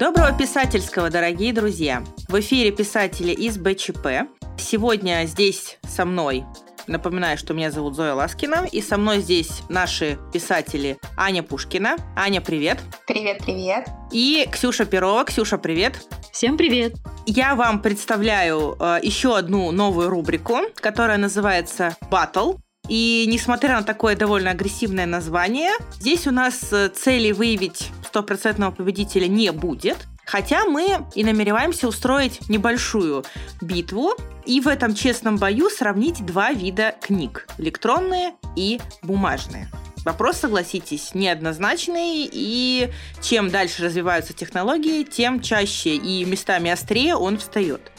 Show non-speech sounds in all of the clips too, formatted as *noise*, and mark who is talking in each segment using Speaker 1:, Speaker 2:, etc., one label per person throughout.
Speaker 1: Доброго писательского, дорогие друзья! В эфире писатели из БЧП. Сегодня здесь со мной Напоминаю, что меня зовут Зоя Ласкина, и со мной здесь наши писатели Аня Пушкина. Аня, привет.
Speaker 2: Привет, привет.
Speaker 1: И Ксюша Перова. Ксюша, привет.
Speaker 3: Всем привет.
Speaker 1: Я вам представляю э, еще одну новую рубрику, которая называется «Батл». И несмотря на такое довольно агрессивное название, здесь у нас э, цели выявить стопроцентного победителя не будет. Хотя мы и намереваемся устроить небольшую битву и в этом честном бою сравнить два вида книг – электронные и бумажные. Вопрос, согласитесь, неоднозначный, и чем дальше развиваются технологии, тем чаще и местами острее он встает.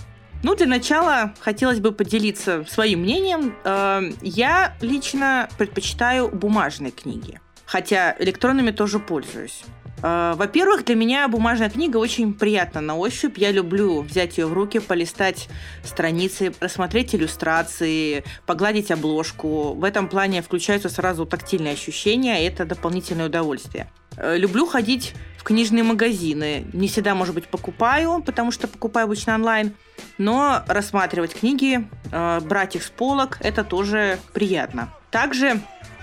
Speaker 1: Ну, для начала хотелось бы поделиться своим мнением. Эм, я лично предпочитаю бумажные книги, хотя электронными тоже пользуюсь. Э, во-первых, для меня бумажная книга очень приятна на ощупь. Я люблю взять ее в руки, полистать страницы, рассмотреть иллюстрации, погладить обложку. В этом плане включаются сразу тактильные ощущения, и это дополнительное удовольствие. Э, люблю ходить в книжные магазины. Не всегда, может быть, покупаю, потому что покупаю обычно онлайн. Но рассматривать книги, э, брать их с полок, это тоже приятно. Также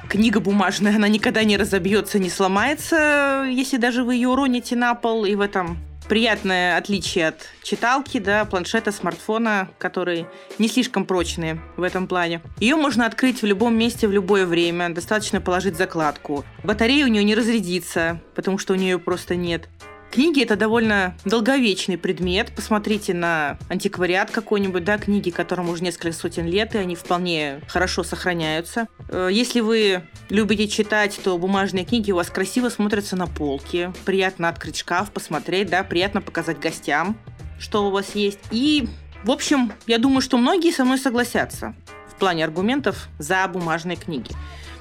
Speaker 1: книга бумажная, она никогда не разобьется, не сломается, если даже вы ее уроните на пол, и в этом приятное отличие от читалки, да, планшета, смартфона, которые не слишком прочные в этом плане. Ее можно открыть в любом месте в любое время, достаточно положить закладку. Батарея у нее не разрядится, потому что у нее просто нет. Книги это довольно долговечный предмет. Посмотрите на антиквариат какой-нибудь, да, книги, которым уже несколько сотен лет, и они вполне хорошо сохраняются. Э, если вы любите читать, то бумажные книги у вас красиво смотрятся на полке. Приятно открыть шкаф, посмотреть, да, приятно показать гостям, что у вас есть. И, в общем, я думаю, что многие со мной согласятся в плане аргументов за бумажные книги.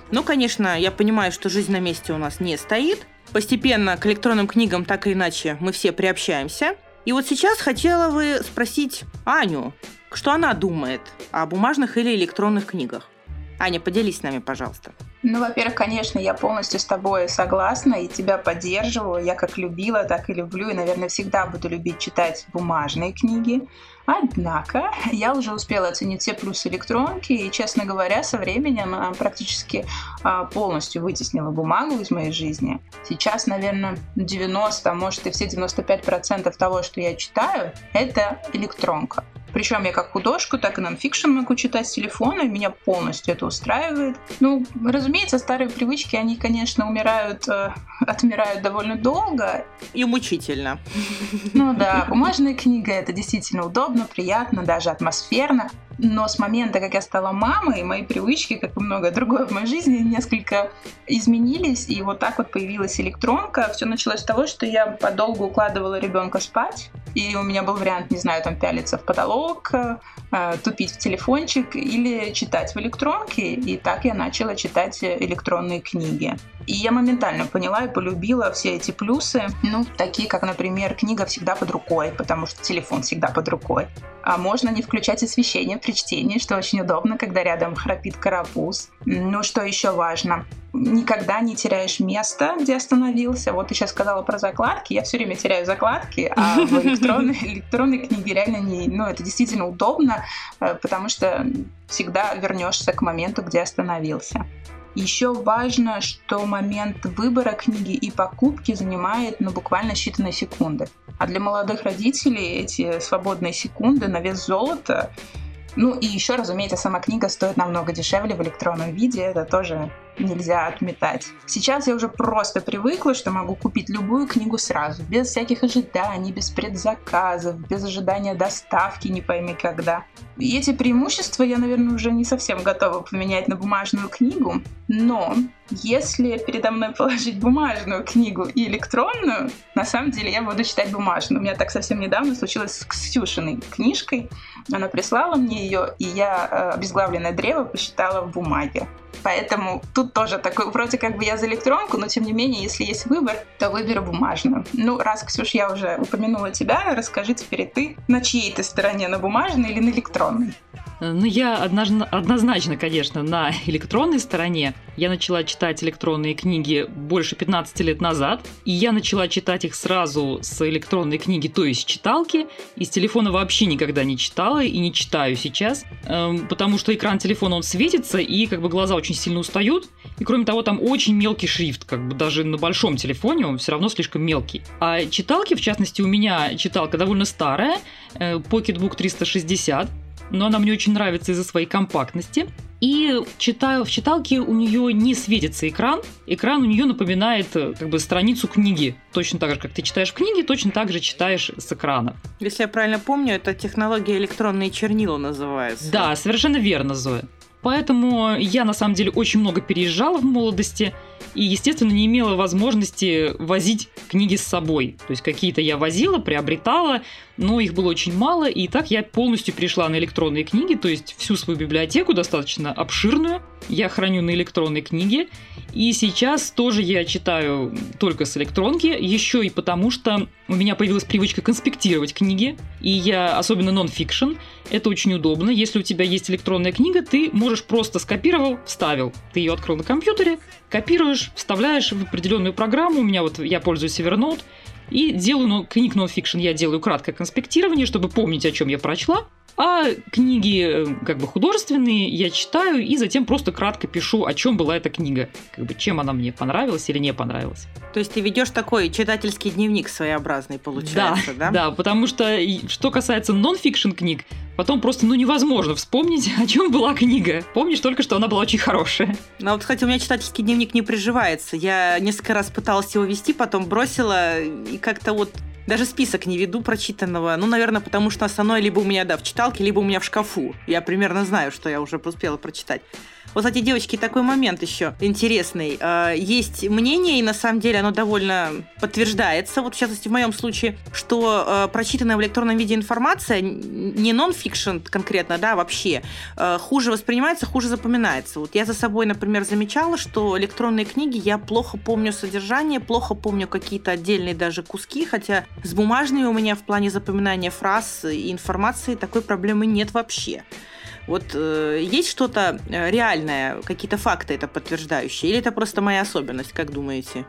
Speaker 1: Ну, конечно, я понимаю, что жизнь на месте у нас не стоит – Постепенно к электронным книгам так или иначе мы все приобщаемся. И вот сейчас хотела бы спросить Аню, что она думает о бумажных или электронных книгах. Аня, поделись с нами, пожалуйста.
Speaker 2: Ну, во-первых, конечно, я полностью с тобой согласна и тебя поддерживаю. Я как любила, так и люблю, и, наверное, всегда буду любить читать бумажные книги. Однако *laughs* я уже успела оценить все плюсы электронки, и, честно говоря, со временем она практически а, полностью вытеснила бумагу из моей жизни. Сейчас, наверное, 90, а может и все 95% того, что я читаю, это электронка. Причем я как художку, так и нонфикшн могу читать с телефона, и меня полностью это устраивает. Ну, разумеется, старые привычки, они, конечно, умирают, э, *laughs* отмирают довольно долго.
Speaker 1: И мучительно.
Speaker 2: Ну *laughs* да, бумажная книга это действительно удобно, приятно, даже атмосферно. Но с момента, как я стала мамой, мои привычки, как и многое другое в моей жизни, несколько изменились. И вот так вот появилась электронка. Все началось с того, что я подолгу укладывала ребенка спать. И у меня был вариант, не знаю, там пялиться в потолок, э, тупить в телефончик или читать в электронке. И так я начала читать электронные книги. И я моментально поняла и полюбила все эти плюсы, ну, такие как, например, книга всегда под рукой, потому что телефон всегда под рукой. А можно не включать освещение при чтении, что очень удобно, когда рядом храпит карапуз. Ну, что еще важно? Никогда не теряешь место, где остановился. Вот ты сейчас сказала про закладки. Я все время теряю закладки, а в *laughs* электронной, электронной книге реально не... Ну, это действительно удобно, э, потому что всегда вернешься к моменту, где остановился. Еще важно, что момент выбора книги и покупки занимает ну, буквально считанные секунды. А для молодых родителей эти свободные секунды на вес золота ну и еще, разумеется, сама книга стоит намного дешевле в электронном виде, это тоже нельзя отметать. Сейчас я уже просто привыкла, что могу купить любую книгу сразу, без всяких ожиданий, без предзаказов, без ожидания доставки не пойми когда. И эти преимущества я, наверное, уже не совсем готова поменять на бумажную книгу, но если передо мной положить бумажную книгу и электронную, на самом деле я буду читать бумажную. У меня так совсем недавно случилось с Ксюшиной книжкой. Она прислала мне ее, и я э, обезглавленное древо посчитала в бумаге. Поэтому тут тоже такой, вроде как бы я за электронку, но тем не менее, если есть выбор, то выберу бумажную. Ну, раз, Ксюш, я уже упомянула тебя, расскажи теперь ты, на чьей ты стороне, на бумажной или на электронной?
Speaker 3: Ну, я однозначно, конечно, на электронной стороне. Я начала читать электронные книги больше 15 лет назад, и я начала читать их сразу с электронной книги, то есть читалки. Из телефона вообще никогда не читала и не читаю сейчас, эм, потому что экран телефона, он светится, и как бы глаза очень сильно устают. И кроме того, там очень мелкий шрифт, как бы даже на большом телефоне он все равно слишком мелкий. А читалки, в частности, у меня читалка довольно старая, э, Pocketbook 360, но она мне очень нравится из-за своей компактности. И читаю в читалке у нее не светится экран. Экран у нее напоминает э, как бы страницу книги. Точно так же, как ты читаешь в книге, точно так же читаешь с экрана.
Speaker 1: Если я правильно помню, это технология электронные чернила называется.
Speaker 3: Да, совершенно верно, Зоя. Поэтому я на самом деле очень много переезжала в молодости и, естественно, не имела возможности возить книги с собой. То есть какие-то я возила, приобретала, но их было очень мало, и так я полностью перешла на электронные книги, то есть всю свою библиотеку достаточно обширную я храню на электронной книге, и сейчас тоже я читаю только с электронки, еще и потому, что у меня появилась привычка конспектировать книги, и я, особенно нон-фикшн, это очень удобно. Если у тебя есть электронная книга, ты можешь просто скопировал, вставил. Ты ее открыл на компьютере, копируешь, вставляешь в определенную программу. У меня вот я пользуюсь Evernote, и делаю ну, книг нонфикшн, я делаю краткое конспектирование, чтобы помнить, о чем я прочла. А книги э, как бы художественные я читаю и затем просто кратко пишу, о чем была эта книга, как бы чем она мне понравилась или не понравилась.
Speaker 1: То есть ты ведешь такой читательский дневник своеобразный, получается,
Speaker 3: да? Да, да потому что что касается нон-фикшн книг, потом просто ну невозможно вспомнить, о чем была книга. Помнишь только, что она была очень хорошая.
Speaker 1: Ну вот, кстати, у меня читательский дневник не приживается. Я несколько раз пыталась его вести, потом бросила, и как-то вот даже список не веду прочитанного. Ну, наверное, потому что основное либо у меня, да, в читалке, либо у меня в шкафу. Я примерно знаю, что я уже успела прочитать. Вот, кстати, девочки, такой момент еще интересный. А, есть мнение, и на самом деле оно довольно подтверждается, вот в частности в моем случае, что а, прочитанная в электронном виде информация, не нон-фикшн конкретно, да, вообще, а, хуже воспринимается, хуже запоминается. Вот я за собой, например, замечала, что электронные книги я плохо помню содержание, плохо помню какие-то отдельные даже куски, хотя с бумажными у меня в плане запоминания фраз и информации такой проблемы нет вообще. Вот э, есть что-то э, реальное, какие-то факты это подтверждающие, или это просто моя особенность, как думаете?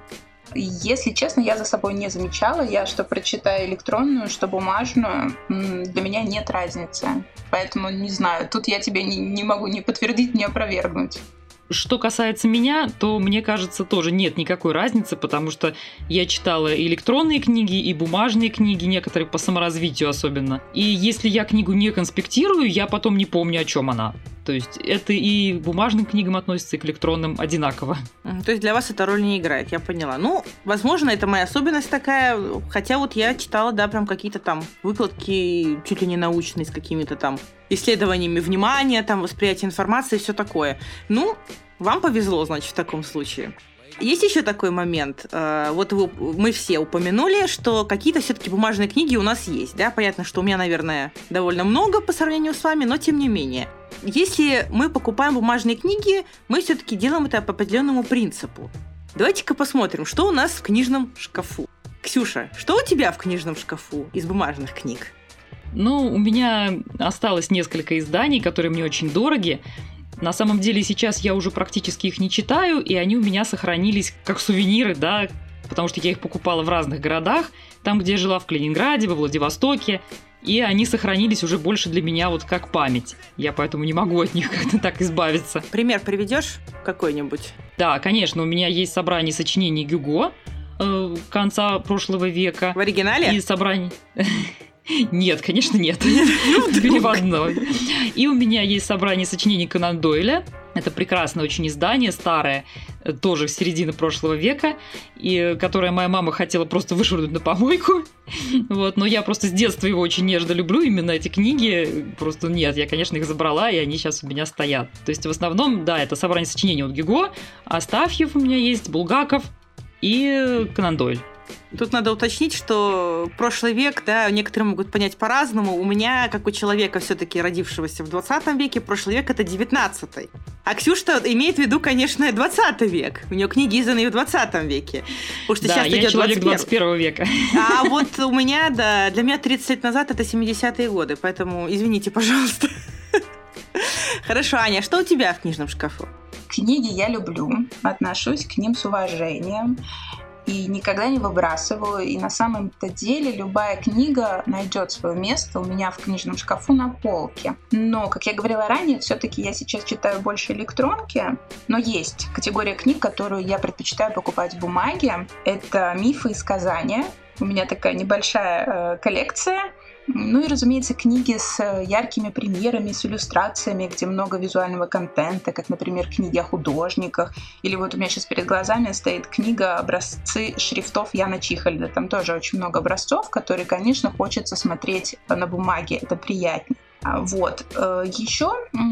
Speaker 2: Если честно, я за собой не замечала. Я что прочитаю электронную, что бумажную, для меня нет разницы. Поэтому не знаю, тут я тебе не, не могу ни подтвердить, ни опровергнуть.
Speaker 3: Что касается меня, то мне кажется, тоже нет никакой разницы, потому что я читала и электронные книги, и бумажные книги, некоторые по саморазвитию особенно. И если я книгу не конспектирую, я потом не помню, о чем она. То есть это и к бумажным книгам относится, и к электронным одинаково.
Speaker 1: То есть для вас эта роль не играет, я поняла. Ну, возможно, это моя особенность такая, хотя вот я читала, да, прям какие-то там выкладки чуть ли не научные с какими-то там исследованиями внимания, там восприятия информации и все такое. Ну, вам повезло, значит, в таком случае. Есть еще такой момент. Э, вот мы все упомянули, что какие-то все-таки бумажные книги у нас есть. Да? Понятно, что у меня, наверное, довольно много по сравнению с вами, но тем не менее. Если мы покупаем бумажные книги, мы все-таки делаем это по определенному принципу. Давайте-ка посмотрим, что у нас в книжном шкафу. Ксюша, что у тебя в книжном шкафу из бумажных книг?
Speaker 3: Ну, у меня осталось несколько изданий, которые мне очень дороги. На самом деле сейчас я уже практически их не читаю, и они у меня сохранились как сувениры, да, потому что я их покупала в разных городах, там, где я жила в Калининграде, во Владивостоке, и они сохранились уже больше для меня вот как память. Я поэтому не могу от них *laughs* как-то так избавиться.
Speaker 1: Пример приведешь какой-нибудь?
Speaker 3: Да, конечно, у меня есть собрание сочинений Гюго э, конца прошлого века.
Speaker 1: В оригинале?
Speaker 3: И собрание... *laughs* Нет, конечно, нет. Ну, *laughs* Переводной. И у меня есть собрание сочинений Конан Дойля. Это прекрасное очень издание, старое, тоже середины прошлого века, и которое моя мама хотела просто вышвырнуть на помойку. *laughs* Вот, но я просто с детства его очень нежно люблю, именно эти книги. Просто нет, я, конечно, их забрала, и они сейчас у меня стоят. То есть, в основном, да, это собрание сочинений от Гиго, Астафьев у меня есть, Булгаков и Конан Дойль.
Speaker 1: Тут надо уточнить, что прошлый век, да, некоторые могут понять по-разному. У меня, как у человека, все-таки родившегося в 20 веке, прошлый век это 19 -й. А Ксюша имеет в виду, конечно, 20 век. У нее книги изданы в 20 веке.
Speaker 3: Потому что да, сейчас я идет человек 21. 21 века.
Speaker 1: А вот у меня, да, для меня 30 лет назад это 70-е годы, поэтому извините, пожалуйста. Хорошо, Аня, что у тебя в книжном шкафу?
Speaker 2: Книги я люблю, отношусь к ним с уважением и никогда не выбрасываю. И на самом-то деле любая книга найдет свое место у меня в книжном шкафу на полке. Но, как я говорила ранее, все-таки я сейчас читаю больше электронки, но есть категория книг, которую я предпочитаю покупать в бумаге. Это мифы и сказания. У меня такая небольшая э, коллекция ну и, разумеется, книги с э, яркими примерами, с иллюстрациями, где много визуального контента, как, например, книги о художниках. Или вот у меня сейчас перед глазами стоит книга «Образцы шрифтов Яна Чихальда». Там тоже очень много образцов, которые, конечно, хочется смотреть на бумаге. Это приятнее. А, вот. Э, Еще,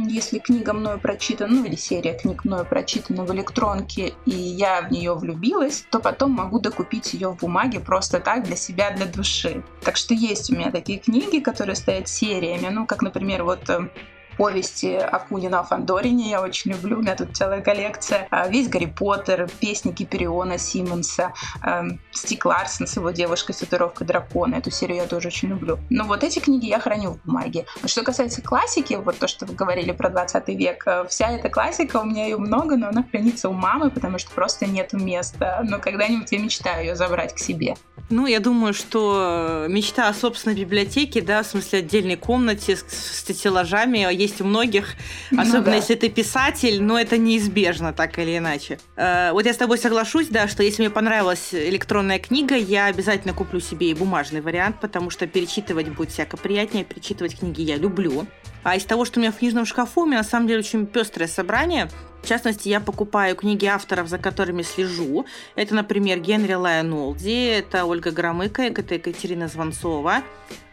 Speaker 2: если книга мною прочитана, ну или серия книг мною прочитана в электронке, и я в нее влюбилась, то потом могу докупить ее в бумаге просто так для себя, для души. Так что есть у меня такие книги, которые стоят сериями, ну как, например, вот э, повести Акунина о Фандорине я очень люблю, у меня тут целая коллекция. А, весь Гарри Поттер, песни Гипериона Симмонса, эм, Стик Ларсон с его девушкой с татуировкой дракона. Эту серию я тоже очень люблю. Но вот эти книги я храню в бумаге. А что касается классики, вот то, что вы говорили про 20 век, э, вся эта классика, у меня ее много, но она хранится у мамы, потому что просто нет места. Но когда-нибудь я мечтаю ее забрать к себе.
Speaker 1: Ну, я думаю, что мечта о собственной библиотеке, да, в смысле отдельной комнате с, с стеллажами, есть у многих, ну особенно ну, да. если ты писатель, но это неизбежно, так или иначе. Э, вот я с тобой соглашусь, да, что если мне понравилась электронная книга, я обязательно куплю себе и бумажный вариант, потому что перечитывать будет всяко приятнее, перечитывать книги я люблю. А из того, что у меня в книжном шкафу, у меня на самом деле очень пестрое собрание. В частности, я покупаю книги авторов, за которыми слежу. Это, например, Генри Лайонолди, это Ольга Громыко, это Екатерина Звонцова.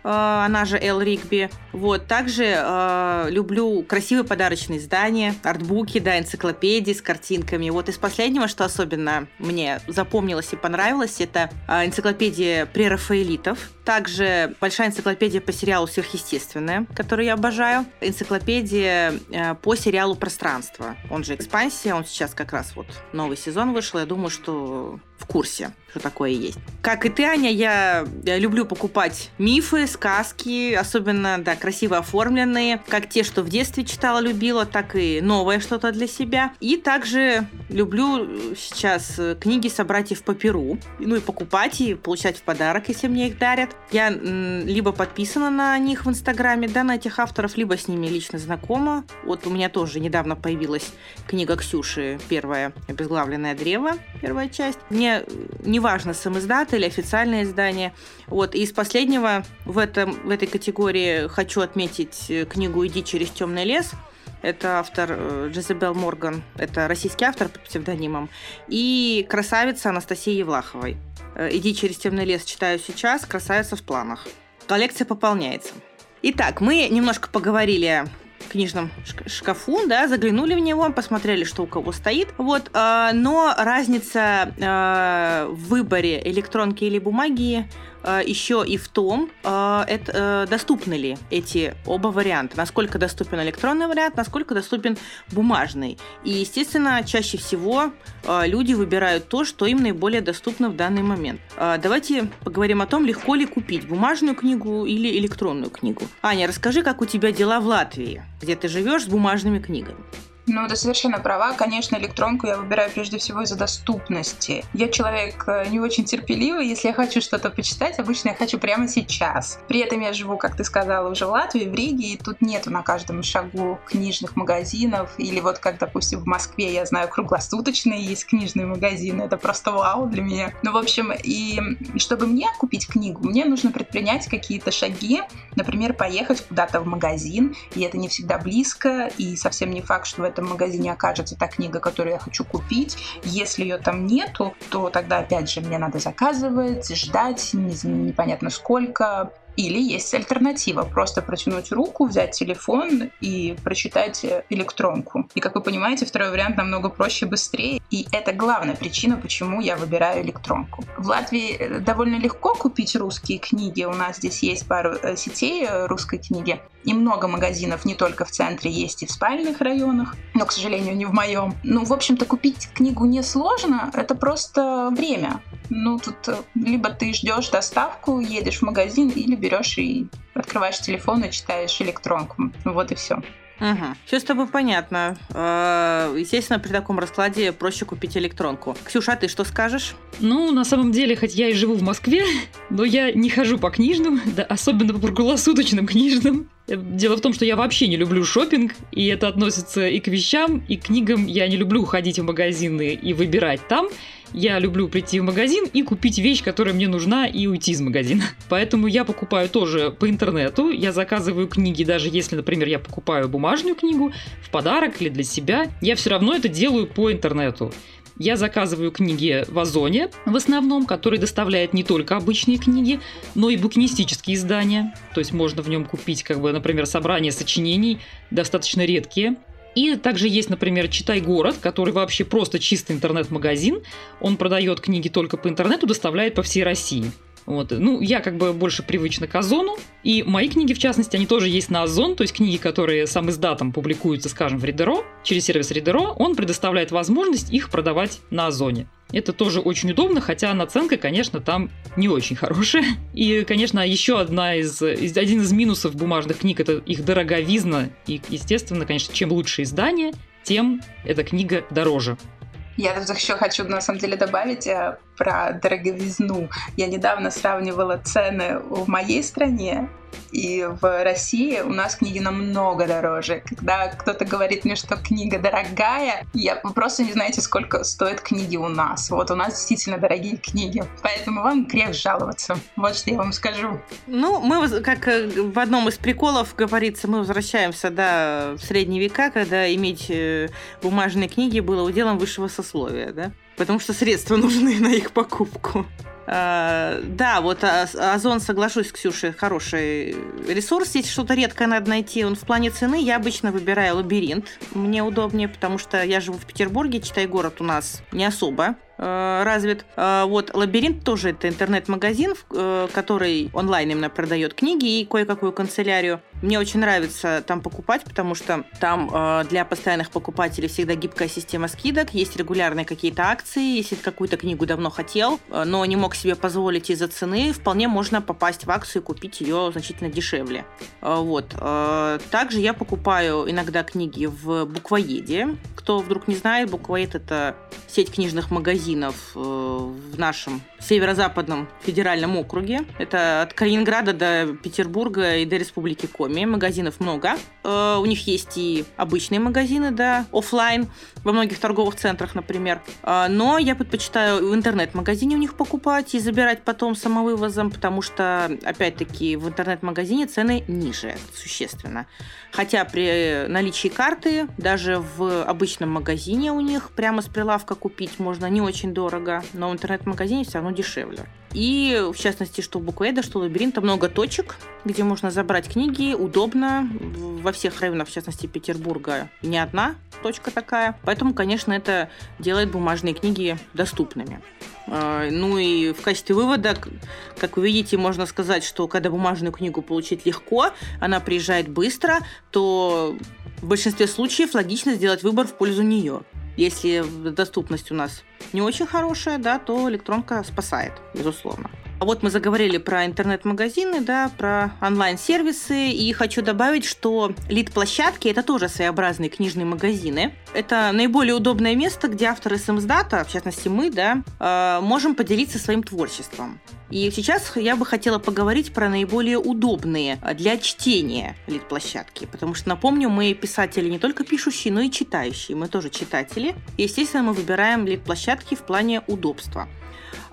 Speaker 1: Э, она же Эл Ригби. Вот, также э, люблю красивые подарочные издания, артбуки, да, энциклопедии с картинками. Вот из последнего, что особенно мне запомнилось и понравилось, это э, энциклопедия прерафаэлитов. Также большая энциклопедия по сериалу «Сверхъестественное», которую я обожаю. Энциклопедия э, по сериалу «Пространство». Он же «Экспансия», он сейчас как раз вот новый сезон вышел. Я думаю, что в курсе, что такое есть. Как и ты, Аня, я, я люблю покупать мифы, сказки, особенно, да, красиво оформленные, как те, что в детстве читала, любила, так и новое что-то для себя. И также люблю сейчас книги собратьев по Перу, ну и покупать и получать в подарок, если мне их дарят. Я либо подписана на них в Инстаграме, да, на этих авторов, либо с ними лично знакома. Вот у меня тоже недавно появилась книга Ксюши, первая «Обезглавленное древо», первая часть. Мне неважно, сам издат или официальное издание. Вот. И из последнего в, этом, в этой категории хочу отметить э, книгу «Иди через темный лес», это автор э, Джезебел Морган, это российский автор под псевдонимом, и красавица Анастасии Евлаховой. Э, «Иди через темный лес» читаю сейчас, красавица в планах. Коллекция пополняется. Итак, мы немножко поговорили книжном шкафу, да, заглянули в него, посмотрели, что у кого стоит. Вот, э, но разница э, в выборе электронки или бумаги еще и в том, э, это, э, доступны ли эти оба варианта. Насколько доступен электронный вариант, насколько доступен бумажный. И, естественно, чаще всего люди выбирают то, что им наиболее доступно в данный момент. Давайте поговорим о том, легко ли купить бумажную книгу или электронную книгу. Аня, расскажи, как у тебя дела в Латвии, где ты живешь с бумажными книгами.
Speaker 2: Ну, ты совершенно права. Конечно, электронку я выбираю прежде всего из-за доступности. Я человек э, не очень терпеливый. Если я хочу что-то почитать, обычно я хочу прямо сейчас. При этом я живу, как ты сказала, уже в Латвии, в Риге, и тут нету на каждом шагу книжных магазинов. Или вот как, допустим, в Москве, я знаю, круглосуточные есть книжные магазины. Это просто вау для меня. Ну, в общем, и чтобы мне купить книгу, мне нужно предпринять какие-то шаги. Например, поехать куда-то в магазин, и это не всегда близко, и совсем не факт, что в этом магазине окажется та книга, которую я хочу купить. Если ее там нету, то тогда опять же мне надо заказывать, ждать, непонятно сколько, или есть альтернатива, просто протянуть руку, взять телефон и прочитать электронку. И, как вы понимаете, второй вариант намного проще, быстрее. И это главная причина, почему я выбираю электронку. В Латвии э, довольно легко купить русские книги. У нас здесь есть пару э, сетей э, русской книги. И много магазинов не только в центре, есть и в спальных районах, но, к сожалению, не в моем. Ну, в общем-то, купить книгу несложно, это просто время. Ну, тут либо ты ждешь доставку, едешь в магазин, или берешь и открываешь телефон и читаешь электронку. Вот и все.
Speaker 1: Угу. Все с тобой понятно. Э, естественно, при таком раскладе проще купить электронку. Ксюша, а ты что скажешь?
Speaker 3: Ну, на самом деле, хоть я и живу в Москве, *laughs* но я не хожу по книжным, *laughs* да, особенно по круглосуточным книжным. Дело в том, что я вообще не люблю шопинг, и это относится и к вещам, и к книгам. Я не люблю ходить в магазины и выбирать там. Я люблю прийти в магазин и купить вещь, которая мне нужна, и уйти из магазина. *laughs* Поэтому я покупаю тоже по интернету. Я заказываю книги, даже если, например, я покупаю бумажную книгу в подарок или для себя. Я все равно это делаю по интернету. Я заказываю книги в Озоне, в основном, который доставляет не только обычные книги, но и букинистические издания. То есть можно в нем купить, как бы, например, собрание сочинений, достаточно редкие. И также есть, например, «Читай город», который вообще просто чистый интернет-магазин. Он продает книги только по интернету, доставляет по всей России. Вот. Ну, я как бы больше привычна к Озону. И мои книги, в частности, они тоже есть на Озон. То есть книги, которые сам издатом публикуются, скажем, в Ридеро, через сервис Ридеро, он предоставляет возможность их продавать на Озоне. Это тоже очень удобно, хотя наценка, конечно, там не очень хорошая. *laughs* И, конечно, еще одна из, один из минусов бумажных книг – это их дороговизна. И, естественно, конечно, чем лучше издание, тем эта книга дороже.
Speaker 2: Я тут еще хочу, на самом деле, добавить э, про дороговизну. Я недавно сравнивала цены в моей стране и в России у нас книги намного дороже. Когда кто-то говорит мне, что книга дорогая, я, вы просто не знаете, сколько стоят книги у нас. Вот у нас действительно дорогие книги. Поэтому вам грех жаловаться. Вот что я вам скажу.
Speaker 1: Ну, мы, как э, в одном из приколов говорится, мы возвращаемся да, в средние века, когда иметь э, бумажные книги было уделом высшего сословия, да? Потому что средства нужны на их покупку. А, да, вот Озон, соглашусь, Ксюша, хороший ресурс. Если что-то редкое надо найти, он в плане цены, я обычно выбираю лабиринт. Мне удобнее, потому что я живу в Петербурге, читай город у нас не особо развит. Э, вот Лабиринт тоже это интернет-магазин, э, который онлайн именно продает книги и кое-какую канцелярию. Мне очень нравится там покупать, потому что там э, для постоянных покупателей всегда гибкая система скидок, есть регулярные какие-то акции. Если какую-то книгу давно хотел, э, но не мог себе позволить из-за цены, вполне можно попасть в акцию и купить ее значительно дешевле. Э, вот. Э, также я покупаю иногда книги в Буквоеде. Кто вдруг не знает, Буквоед это сеть книжных магазинов э, в нашем северо-западном федеральном округе. Это от Калининграда до Петербурга и до Республики Коми магазинов много. Э, у них есть и обычные магазины, да, офлайн во многих торговых центрах, например. Э, но я предпочитаю в интернет-магазине у них покупать и забирать потом самовывозом, потому что, опять-таки, в интернет-магазине цены ниже существенно. Хотя при наличии карты даже в обычном магазине у них прямо с прилавка купить можно не очень дорого, но в интернет-магазине все равно дешевле. И, в частности, что Букведа, что Лабиринта много точек, где можно забрать книги, удобно. Во всех районах, в частности, Петербурга, не одна точка такая. Поэтому, конечно, это делает бумажные книги доступными. А, ну и в качестве вывода, как вы видите, можно сказать, что когда бумажную книгу получить легко, она приезжает быстро, то в большинстве случаев логично сделать выбор в пользу нее. Если доступность у нас не очень хорошая, да, то электронка спасает, безусловно. А вот мы заговорили про интернет-магазины, да, про онлайн-сервисы, и хочу добавить, что лид-площадки – это тоже своеобразные книжные магазины. Это наиболее удобное место, где авторы самоздата, в частности мы, да, э, можем поделиться своим творчеством. И сейчас я бы хотела поговорить про наиболее удобные для чтения лид-площадки, потому что, напомню, мы писатели не только пишущие, но и читающие. Мы тоже читатели. Естественно, мы выбираем лид-площадки в плане удобства.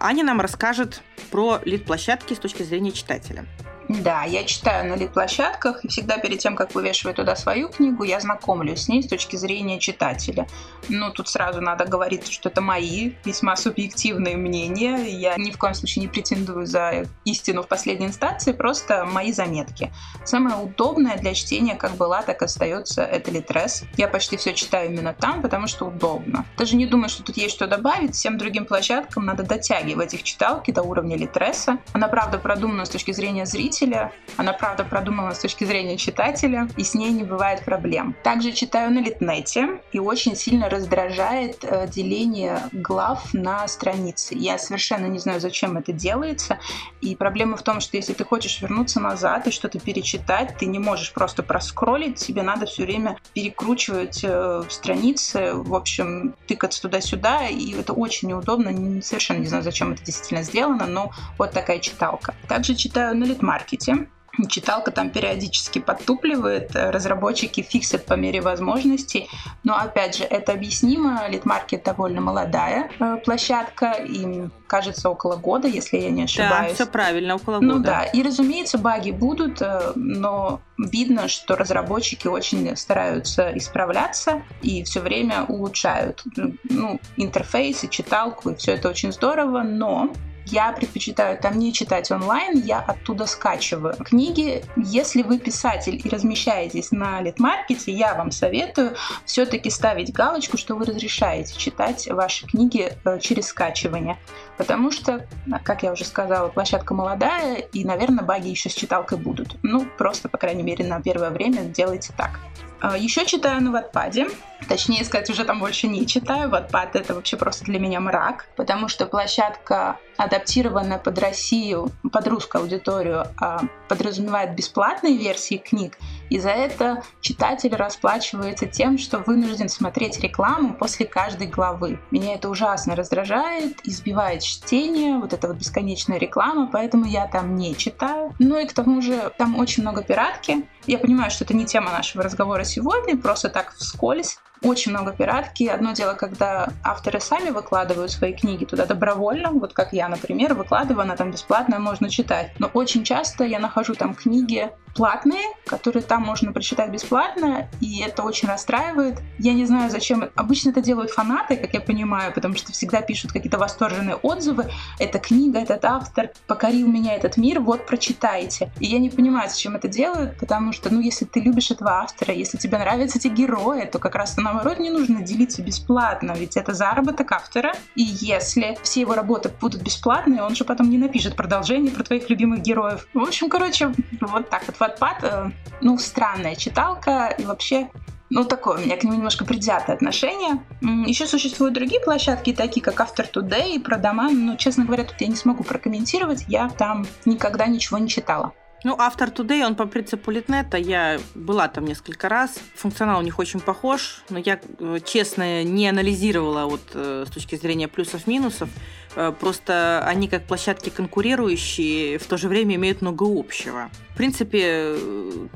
Speaker 1: Аня нам расскажет про лид-площадки с точки зрения читателя.
Speaker 2: Да, я читаю на лид-площадках, и всегда перед тем, как вывешиваю туда свою книгу, я знакомлюсь с ней с точки зрения читателя. Ну, тут сразу надо говорить, что это мои весьма субъективные мнения. Я ни в коем случае не претендую за истину в последней инстанции, просто мои заметки. Самое удобное для чтения как была, так и остается, это Литрес. Я почти все читаю именно там, потому что удобно. Даже не думаю, что тут есть что добавить. Всем другим площадкам надо дотягивать их читалки до уровня Литреса. Она, правда, продумана с точки зрения зрителя, потребителя. Она, правда, продумана с точки зрения читателя, и с ней не бывает проблем. Также читаю на Литнете, и очень сильно раздражает э, деление глав на страницы. Я совершенно не знаю, зачем это делается. И проблема в том, что если ты хочешь вернуться назад и что-то перечитать, ты не можешь просто проскролить, тебе надо все время перекручивать э, страницы, в общем, тыкаться туда-сюда, и это очень неудобно. Совершенно не знаю, зачем это действительно сделано, но вот такая читалка. Также читаю на Литмаркете. Читалка там периодически подтупливает, разработчики фиксят по мере возможностей, но опять же это объяснимо, Литмаркет довольно молодая э, площадка, им кажется около года, если я не ошибаюсь.
Speaker 1: Да, все правильно, около
Speaker 2: ну
Speaker 1: года.
Speaker 2: Ну да, и разумеется баги будут, э, но видно, что разработчики очень стараются исправляться и все время улучшают ну, интерфейс и читалку, и все это очень здорово, но я предпочитаю там не читать онлайн, я оттуда скачиваю книги. Если вы писатель и размещаетесь на Литмаркете, я вам советую все-таки ставить галочку, что вы разрешаете читать ваши книги э, через скачивание. Потому что, как я уже сказала, площадка молодая, и, наверное, баги еще с читалкой будут. Ну, просто, по крайней мере, на первое время делайте так. А, еще читаю на Ватпаде. Точнее сказать, уже там больше не читаю. Ватпад это вообще просто для меня мрак, потому что площадка адаптированная под Россию, под русскую аудиторию, а подразумевает бесплатные версии книг, и за это читатель расплачивается тем, что вынужден смотреть рекламу после каждой главы. Меня это ужасно раздражает, избивает чтение, вот эта вот бесконечная реклама, поэтому я там не читаю. Ну и к тому же там очень много пиратки. Я понимаю, что это не тема нашего разговора сегодня, просто так вскользь очень много пиратки. Одно дело, когда авторы сами выкладывают свои книги туда добровольно, вот как я, например, выкладываю, она там бесплатно, можно читать. Но очень часто я нахожу там книги платные, которые там можно прочитать бесплатно, и это очень расстраивает. Я не знаю, зачем. Обычно это делают фанаты, как я понимаю, потому что всегда пишут какие-то восторженные отзывы. Эта книга, этот автор покорил меня этот мир, вот прочитайте. И я не понимаю, зачем это делают, потому что, ну, если ты любишь этого автора, если тебе нравятся эти герои, то как раз наоборот не нужно делиться бесплатно, ведь это заработок автора. И если все его работы будут бесплатные, он же потом не напишет продолжение про твоих любимых героев. В общем, короче, вот так вот Wattpad, э, ну, странная читалка, и вообще ну, такое, у меня к нему немножко предвзятое отношение. Еще существуют другие площадки, такие как After Today и про дома, но, честно говоря, тут я не смогу прокомментировать, я там никогда ничего не читала.
Speaker 1: Ну, автор Today, он по принципу Литнета, я была там несколько раз. Функционал у них очень похож, но я, э, честно, не анализировала вот э, с точки зрения плюсов-минусов. Э, просто они как площадки конкурирующие, в то же время имеют много общего. В принципе,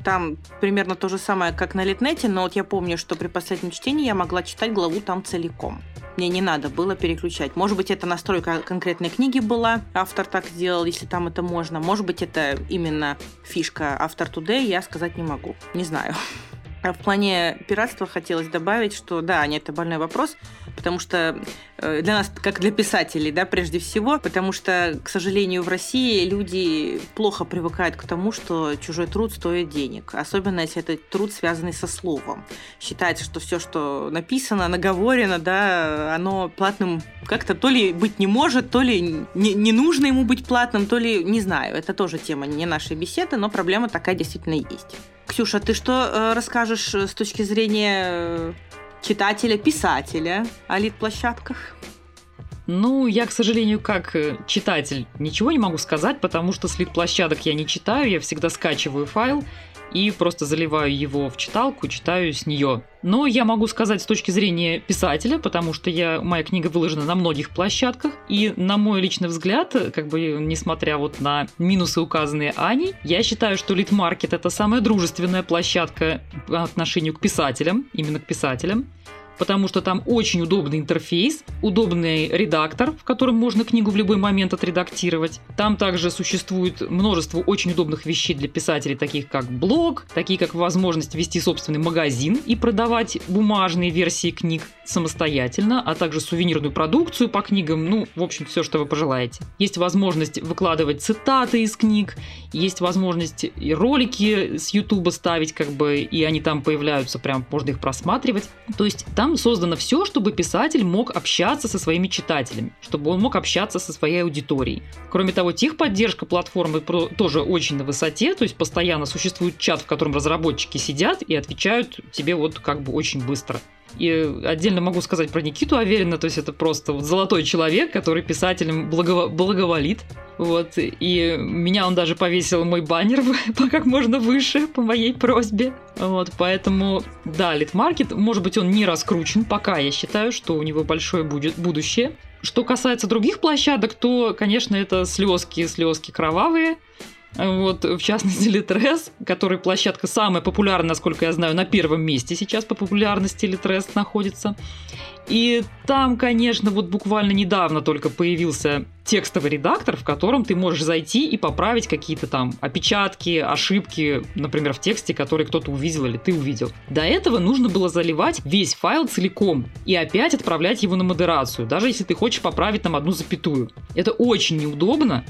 Speaker 1: там примерно то же самое, как на Литнете, но вот я помню, что при последнем чтении я могла читать главу там целиком. Мне не надо было переключать. Может быть, это настройка конкретной книги была, автор так сделал, если там это можно. Может быть, это именно фишка автор Today, я сказать не могу. Не знаю. А в плане пиратства хотелось добавить, что да, нет, это больной вопрос, потому что э, для нас, как для писателей, да, прежде всего, потому что, к сожалению, в России люди плохо привыкают к тому, что чужой труд стоит денег, особенно если это труд, связанный со словом. Считается, что все, что написано, наговорено, да, оно платным как-то то ли быть не может, то ли не, не нужно ему быть платным, то ли не знаю. Это тоже тема не нашей беседы, но проблема такая действительно есть. Ксюша, ты что э, расскажешь э, с точки зрения э, читателя, писателя о лид-площадках?
Speaker 3: Ну, я, к сожалению, как читатель ничего не могу сказать, потому что слит площадок я не читаю, я всегда скачиваю файл и просто заливаю его в читалку, читаю с нее. Но я могу сказать с точки зрения писателя, потому что я, моя книга выложена на многих площадках, и на мой личный взгляд, как бы несмотря вот на минусы, указанные Аней, я считаю, что Литмаркет это самая дружественная площадка по отношению к писателям, именно к писателям потому что там очень удобный интерфейс, удобный редактор, в котором можно книгу в любой момент отредактировать. Там также существует множество очень удобных вещей для писателей, таких как блог, такие как возможность вести собственный магазин и продавать бумажные версии книг самостоятельно, а также сувенирную продукцию по книгам, ну, в общем, все, что вы пожелаете. Есть возможность выкладывать цитаты из книг, есть возможность и ролики с YouTube ставить, как бы, и они там появляются, прям можно их просматривать. То есть там там создано все, чтобы писатель мог общаться со своими читателями, чтобы он мог общаться со своей аудиторией. Кроме того, техподдержка платформы тоже очень на высоте, то есть постоянно существует чат, в котором разработчики сидят и отвечают тебе вот как бы очень быстро. И отдельно могу сказать про Никиту Аверина, то есть это просто вот золотой человек, который писателям благо... благоволит. Вот, и меня он даже повесил мой баннер *laughs* как можно выше по моей просьбе. Вот, поэтому, да, Литмаркет, может быть, он не раскручен, пока я считаю, что у него большое будет будущее. Что касается других площадок, то, конечно, это слезки, слезки кровавые. Вот, в частности, Литрес, который площадка самая популярная, насколько я знаю, на первом месте сейчас по популярности Литрес находится. И там, конечно, вот буквально недавно только появился текстовый редактор, в котором ты можешь зайти и поправить какие-то там опечатки, ошибки, например, в тексте, который кто-то увидел или ты увидел. До этого нужно было заливать весь файл целиком и опять отправлять его на модерацию, даже если ты хочешь поправить там одну запятую. Это очень неудобно,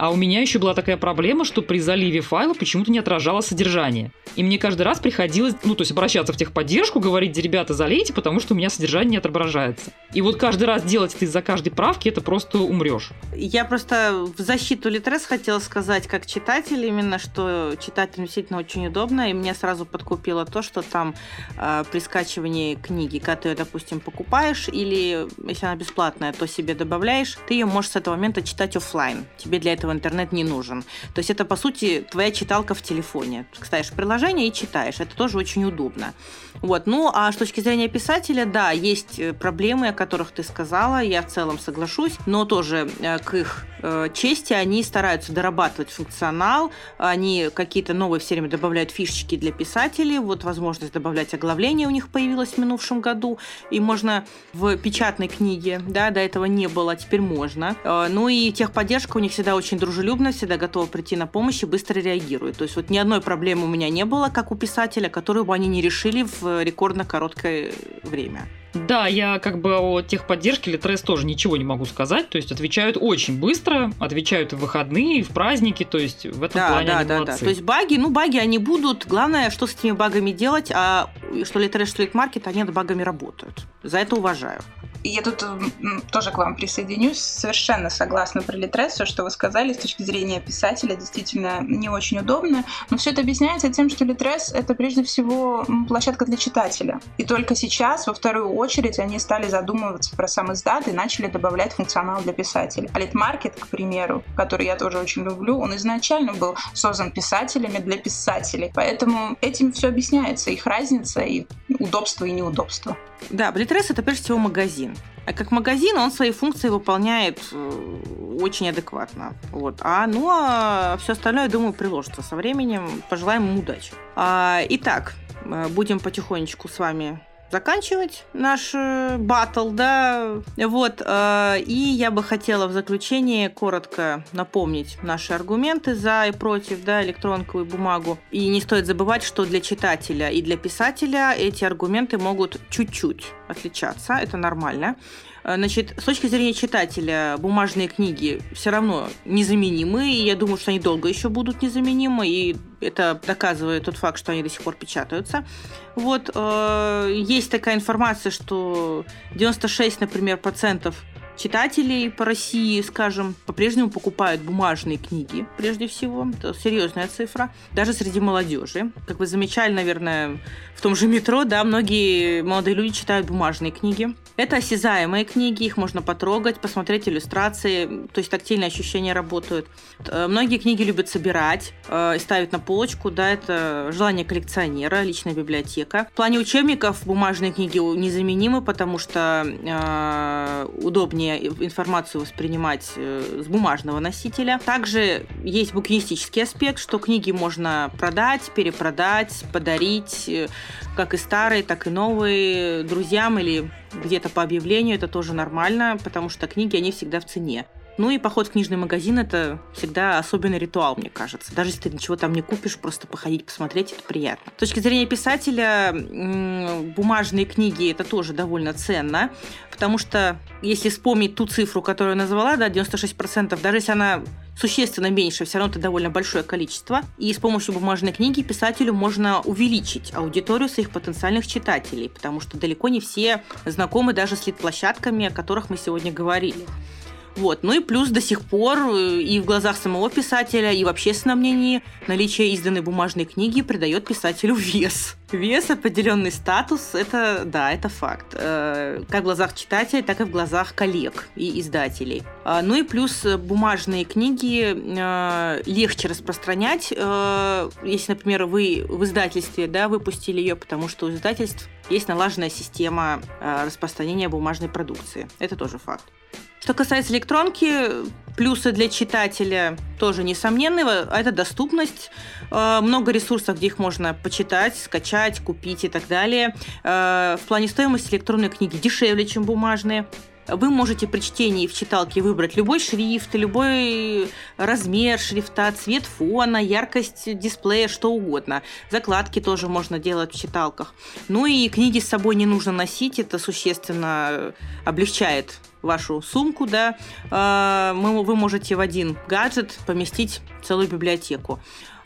Speaker 3: а у меня еще была такая проблема, что при заливе файла почему-то не отражало содержание. И мне каждый раз приходилось, ну, то есть обращаться в техподдержку, говорить, ребята, залейте, потому что у меня содержание не отображается. И вот каждый раз делать это из-за каждой правки, это просто умрешь.
Speaker 1: Я просто в защиту Литрес хотела сказать, как читатель, именно, что читателям действительно очень удобно, и мне сразу подкупило то, что там э, при скачивании книги, когда ты ее, допустим, покупаешь, или если она бесплатная, то себе добавляешь, ты ее можешь с этого момента читать офлайн. Тебе для этого интернет не нужен. То есть это, по сути, твоя читалка в телефоне. Ставишь приложение и читаешь. Это тоже очень удобно. Вот. Ну, а с точки зрения писателя, да, есть э, проблемы, о которых ты сказала, я в целом соглашусь, но тоже э, к их э, чести они стараются дорабатывать функционал, они какие-то новые все время добавляют фишечки для писателей, вот возможность добавлять оглавление у них появилась в минувшем году, и можно в печатной книге, да, до этого не было, а теперь можно. Ну и техподдержка у них всегда очень дружелюбная, всегда готова прийти на помощь и быстро реагирует. То есть вот ни одной проблемы у меня не было, как у писателя, которую бы они не решили в рекордно короткое время.
Speaker 3: Да, я как бы о техподдержке Литрес тоже ничего не могу сказать. То есть отвечают очень быстро, отвечают в выходные, в праздники. То есть в этом
Speaker 1: да,
Speaker 3: плане
Speaker 1: да,
Speaker 3: они
Speaker 1: да,
Speaker 3: молодцы.
Speaker 1: да. То есть баги, ну баги они будут. Главное, что с этими багами делать, а что Литрес, что Литмаркет, они над багами работают. За это уважаю.
Speaker 2: Я тут тоже к вам присоединюсь. Совершенно согласна про Литрес, все, что вы сказали, с точки зрения писателя, действительно не очень удобно. Но все это объясняется тем, что Литрес — это прежде всего площадка для читателя. И только сейчас, во вторую очередь, они стали задумываться про самиздат и начали добавлять функционал для писателя. А Литмаркет, к примеру, который я тоже очень люблю, он изначально был создан писателями для писателей. Поэтому этим все объясняется, их разница и удобство и неудобство.
Speaker 1: Да, Блитрес это прежде всего магазин. А как магазин он свои функции выполняет э, очень адекватно. Вот. А ну а все остальное, думаю, приложится со временем. Пожелаем ему удачи. А, итак, э, будем потихонечку с вами заканчивать наш э, батл, да, вот, э, и я бы хотела в заключение коротко напомнить наши аргументы за и против, да, электронку и бумагу, и не стоит забывать, что для читателя и для писателя эти аргументы могут чуть-чуть отличаться, это нормально, значит, с точки зрения читателя, бумажные книги все равно незаменимы, и я думаю, что они долго еще будут незаменимы, и это доказывает тот факт, что они до сих пор печатаются. Вот, э, есть такая информация, что 96, например, процентов читателей по России, скажем, по-прежнему покупают бумажные книги, прежде всего. Это серьезная цифра. Даже среди молодежи. Как вы замечали, наверное, в том же метро, да, многие молодые люди читают бумажные книги. Это осязаемые книги, их можно потрогать, посмотреть иллюстрации, то есть тактильные ощущения работают. Э, многие книги любят собирать э, ставить на полочку, да, это желание коллекционера, личная библиотека. В плане учебников бумажные книги незаменимы, потому что э, удобнее информацию воспринимать э, с бумажного носителя. Также есть букинистический аспект, что книги можно продать, перепродать, подарить, э, как и старые, так и новые друзьям или где-то по объявлению, это тоже нормально, потому что книги, они всегда в цене. Ну и поход в книжный магазин – это всегда особенный ритуал, мне кажется. Даже если ты ничего там не купишь, просто походить, посмотреть – это приятно. С точки зрения писателя, бумажные книги – это тоже довольно ценно, потому что если вспомнить ту цифру, которую я назвала, да, 96%, даже если она существенно меньше, все равно это довольно большое количество. И с помощью бумажной книги писателю можно увеличить аудиторию своих потенциальных читателей, потому что далеко не все знакомы даже с лид-площадками, о которых мы сегодня говорили. Вот. Ну и плюс до сих пор э, и в глазах самого писателя, и в общественном мнении наличие изданной бумажной книги придает писателю вес. Вес, определенный статус, это, да, это факт. Э, как в глазах читателей, так и в глазах коллег и издателей. А, ну и плюс бумажные книги э, легче распространять, если, например, вы в издательстве да, выпустили ее, потому что у издательств есть налаженная система распространения бумажной продукции. Это тоже факт. Что касается электронки, плюсы для читателя тоже несомненные. Это доступность. Э, много ресурсов, где их можно почитать, скачать, купить и так далее. Э, в плане стоимости электронной книги дешевле, чем бумажные. Вы можете при чтении в читалке выбрать любой шрифт, любой размер шрифта, цвет фона, яркость дисплея, что угодно. Закладки тоже можно делать в читалках. Ну и книги с собой не нужно носить, это существенно облегчает вашу сумку, да, а, вы можете в один гаджет поместить целую библиотеку.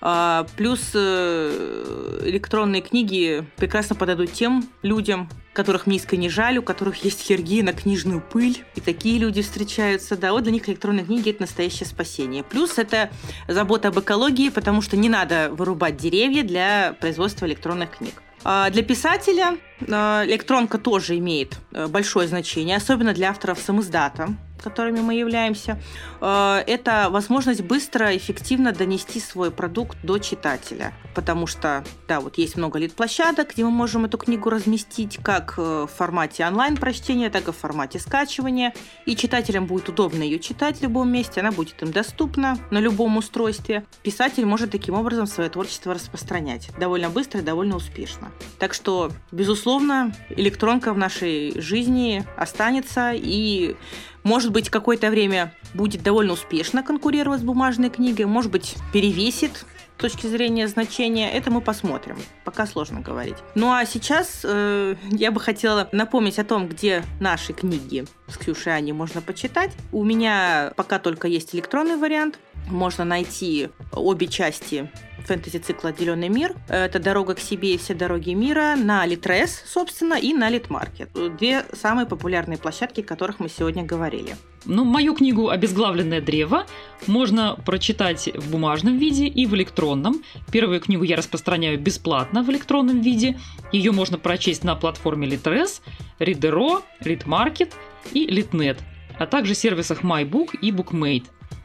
Speaker 1: А, плюс э, электронные книги прекрасно подойдут тем людям, которых мне искренне жаль, у которых есть аллергия на книжную пыль. И такие люди встречаются. Да, вот для них электронные книги – это настоящее спасение. Плюс это забота об экологии, потому что не надо вырубать деревья для производства электронных книг. Для писателя электронка тоже имеет э, большое значение, особенно для авторов самоиздата которыми мы являемся, э, это возможность быстро, эффективно донести свой продукт до читателя. Потому что, да, вот есть много лид-площадок, где мы можем эту книгу разместить как э, в формате онлайн-прочтения, так и в формате скачивания. И читателям будет удобно ее читать в любом месте, она будет им доступна на любом устройстве. Писатель может таким образом свое творчество распространять довольно быстро и довольно успешно. Так что, безусловно, электронка в нашей жизни останется и может быть, какое-то время будет довольно успешно конкурировать с бумажной книгой, может быть, перевесит с точки зрения значения, это мы посмотрим. Пока сложно говорить. Ну а сейчас э, я бы хотела напомнить о том, где наши книги с Ксюшей Ани можно почитать. У меня пока только есть электронный вариант. Можно найти обе части фэнтези-цикла «Отделенный мир». Это «Дорога к себе и все дороги мира» на Литрес, собственно, и на Литмаркет. Две самые популярные площадки, о которых мы сегодня говорили.
Speaker 3: Ну, мою книгу «Обезглавленное древо» можно прочитать в бумажном виде и в электронном. Первую книгу я распространяю бесплатно в электронном виде. Ее можно прочесть на платформе Litres, Readero, Readmarket и Litnet, а также сервисах MyBook и BookMate.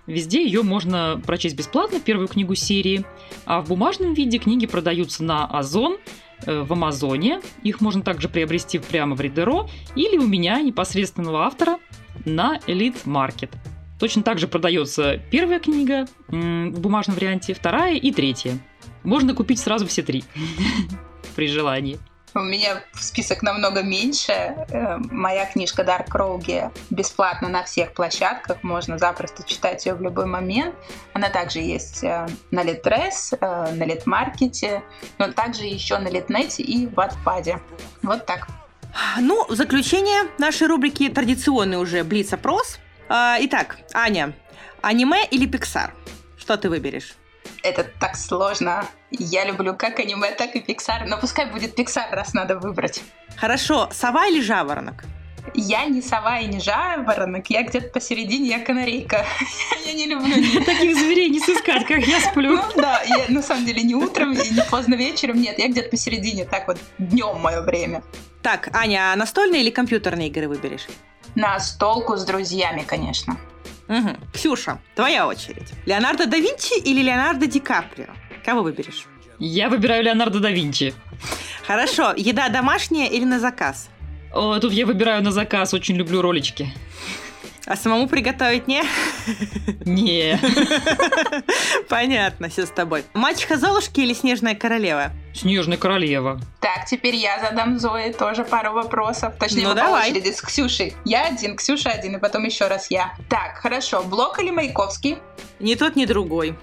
Speaker 3: Везде ее можно прочесть бесплатно, первую книгу серии. А в бумажном виде книги продаются на Озон, э, в Амазоне. Их можно также приобрести прямо в Ридеро или у меня, непосредственного автора, на Elite Market. Точно так же продается первая книга в бумажном варианте, вторая и третья. Можно купить сразу все три *laughs* при желании.
Speaker 2: У меня список намного меньше. Э, моя книжка Dark Роуги бесплатно на всех площадках. Можно запросто читать ее в любой момент. Она также есть э, на Литрес, э, на Литмаркете, но также еще на Литнете и в Ватпаде. Вот так.
Speaker 1: Ну, заключение нашей рубрики традиционный уже Блиц-опрос. Итак, Аня, аниме или Пиксар? Что ты выберешь?
Speaker 2: Это так сложно. Я люблю как аниме, так и Pixar, но пускай будет Pixar, раз надо выбрать.
Speaker 1: Хорошо, сова или жаворонок?
Speaker 2: Я не сова и не жаворонок, я где-то посередине, я канарейка. *laughs* Я не люблю
Speaker 3: таких зверей не сыскать, как я сплю. Ну
Speaker 2: да, я на самом деле не утром и не поздно вечером, нет, я где-то посередине, так вот днем мое время.
Speaker 1: Так, Аня, а настольные или компьютерные игры выберешь?
Speaker 2: На столку с друзьями, конечно.
Speaker 1: Угу. Ксюша, твоя очередь. Леонардо да Винчи или Леонардо Ди Каприо? Кого выберешь?
Speaker 3: Я выбираю Леонардо да Винчи.
Speaker 1: Хорошо. Еда домашняя или на заказ?
Speaker 3: О, тут я выбираю на заказ. Очень люблю ролички.
Speaker 1: А самому приготовить не?
Speaker 3: Не. *laughs*
Speaker 1: Понятно, все с тобой. Мачеха Золушки или Снежная королева?
Speaker 3: Снежная королева.
Speaker 2: Так, теперь я задам Зое тоже пару вопросов. Точнее, ну, давай. по очереди с Ксюшей. Я один, Ксюша один, и потом еще раз я. Так, хорошо. Блок или Маяковский?
Speaker 1: Ни тот, ни другой.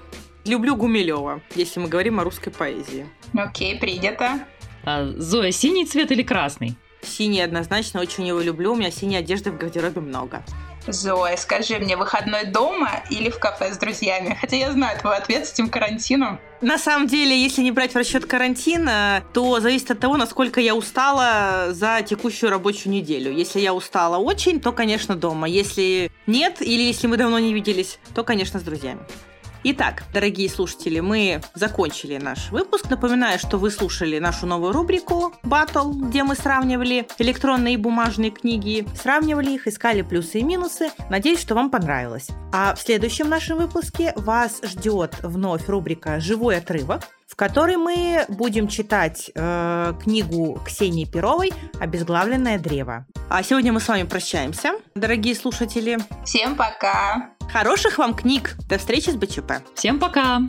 Speaker 1: Люблю Гумилева, если мы говорим о русской поэзии.
Speaker 2: Окей, принято.
Speaker 3: А, Зоя, синий цвет или красный?
Speaker 1: Синий однозначно, очень его люблю. У меня синей одежды в гардеробе много.
Speaker 2: Зоя, скажи мне, выходной дома или в кафе с друзьями? Хотя я знаю твой ответ с этим карантином.
Speaker 1: На самом деле, если не брать в расчет карантина, то зависит от того, насколько я устала за текущую рабочую неделю. Если я устала очень, то, конечно, дома. Если нет, или если мы давно не виделись, то, конечно, с друзьями. Итак, дорогие слушатели, мы закончили наш выпуск. Напоминаю, что вы слушали нашу новую рубрику Battle, где мы сравнивали электронные и бумажные книги, сравнивали их, искали плюсы и минусы. Надеюсь, что вам понравилось. А в следующем нашем выпуске вас ждет вновь рубрика «Живой отрывок», в которой мы будем читать э, книгу Ксении Перовой «Обезглавленное древо». А сегодня мы с вами прощаемся, дорогие слушатели.
Speaker 2: Всем пока!
Speaker 1: Хороших вам книг! До встречи с БЧП!
Speaker 3: Всем пока!